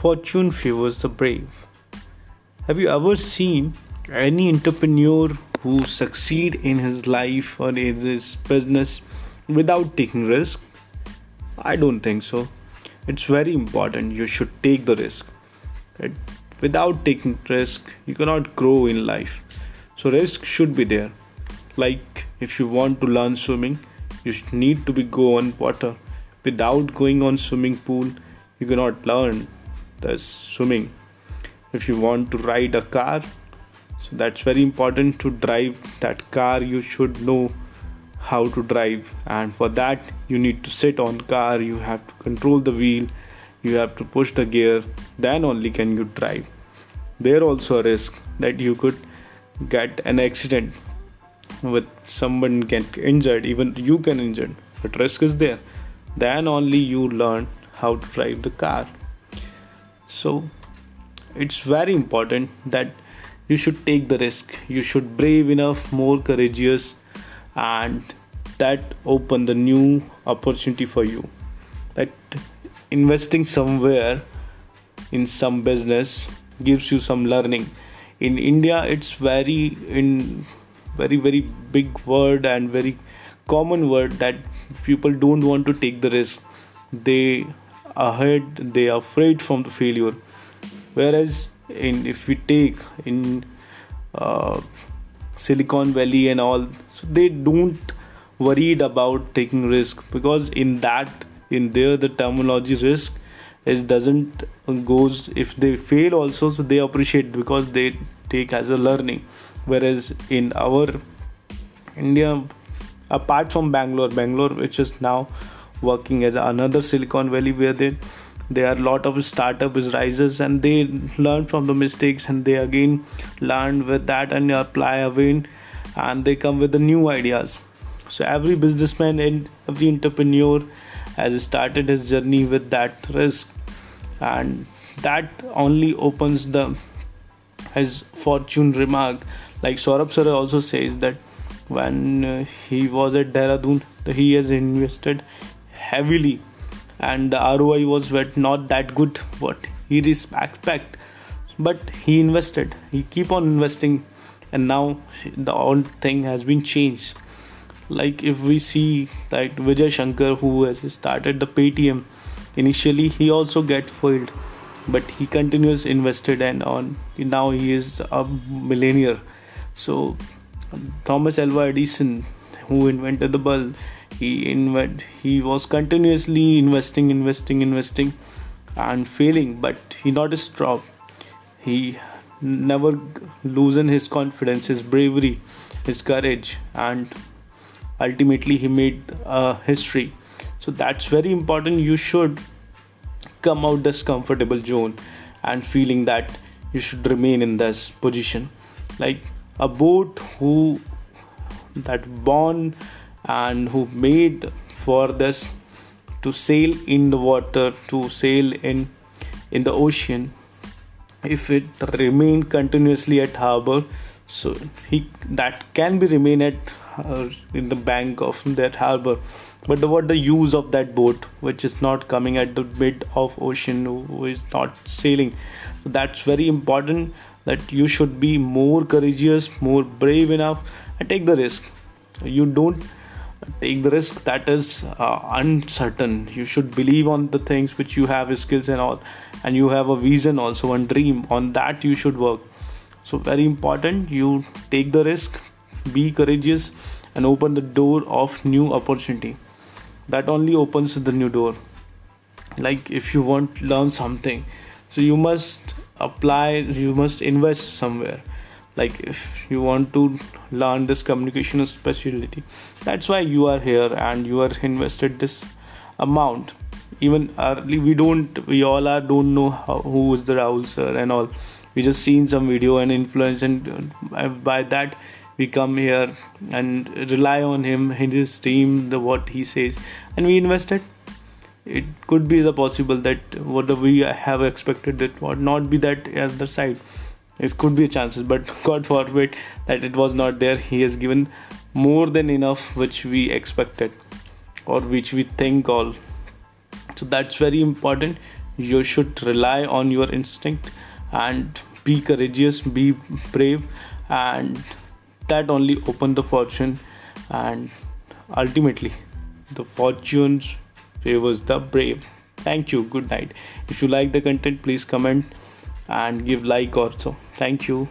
fortune favors the brave. Have you ever seen any entrepreneur who succeed in his life or in his business without taking risk? I don't think so. It's very important you should take the risk. Without taking risk, you cannot grow in life. So risk should be there. Like if you want to learn swimming, you need to be go on water. Without going on swimming pool, you cannot learn the swimming. If you want to ride a car, so that's very important to drive that car. You should know how to drive and for that you need to sit on car. You have to control the wheel. You have to push the gear. Then only can you drive. There also a risk that you could get an accident with someone get injured. Even you can injured but risk is there. Then only you learn how to drive the car so it's very important that you should take the risk. You should brave enough more courageous and that open the new opportunity for you. That investing somewhere in some business gives you some learning. In india it's very in very very big word and very common word that people don't want to take the risk. They ahead they are afraid from the failure. Whereas in if we take in uh, silicon valley and all so they don't worried about taking risk because in that in there the terminology risk is doesn't goes if they fail also so they appreciate because they take as a learning. Whereas in our india apart from bangalore bangalore which is now working as another silicon valley where they there are a lot of startup rises and they learn from the mistakes and they again learn with that and apply again and they come with the new ideas. So every businessman and every entrepreneur has started his journey with that risk and that only opens the his fortune remark. Like Saurabh sir also says that when he was at Dehradun he has invested heavily. And the ROI was not that good what he expect. But he invested. He keep on investing. And now the whole thing has been changed. Like if we see that Vijay Shankar who has started the Paytm initially he also get foiled but he continues invested and on now he is a millionaire. So Thomas Alva Edison who invented the bulb he invest he was continuously investing investing investing and failing but he not a stop he never loosen his confidence his bravery his courage and ultimately he made a history. So that's very important. You should come out this comfortable zone and feeling that you should remain in this position. Like a boat who that born and who made for this to sail in the water to sail in in the ocean. If it remain continuously at harbor so he that can be remain at uh, in the bank of that harbor. But what the use of that boat which is not coming at the mid of ocean who is not sailing. So that's very important that you should be more courageous more brave enough and take the risk. You don't take the risk that is uh, uncertain. You should believe on the things which you have skills and all and you have a vision also and dream on that you should work. So very important you take the risk be courageous and open the door of new opportunity. That only opens the new door. Like if you want to learn something so you must apply you must invest somewhere like if you want to learn this communication specialty that's why you are here and you are invested this amount. Even early we don't we all are don't know how, who is the Rahul sir and all. We just seen some video and influence and by that we come here and rely on him his team the what he says. And we invested. It could be the possible that what we have expected it would not be that other side it could be a chances but god forbid that it was not there. He has given more than enough which we expected or which we think all. So that's very important. You should rely on your instinct and be courageous be brave and that only open the fortune and ultimately the fortunes favors the brave. Thank you. Good night. If you like the content please comment and give like also. Thank you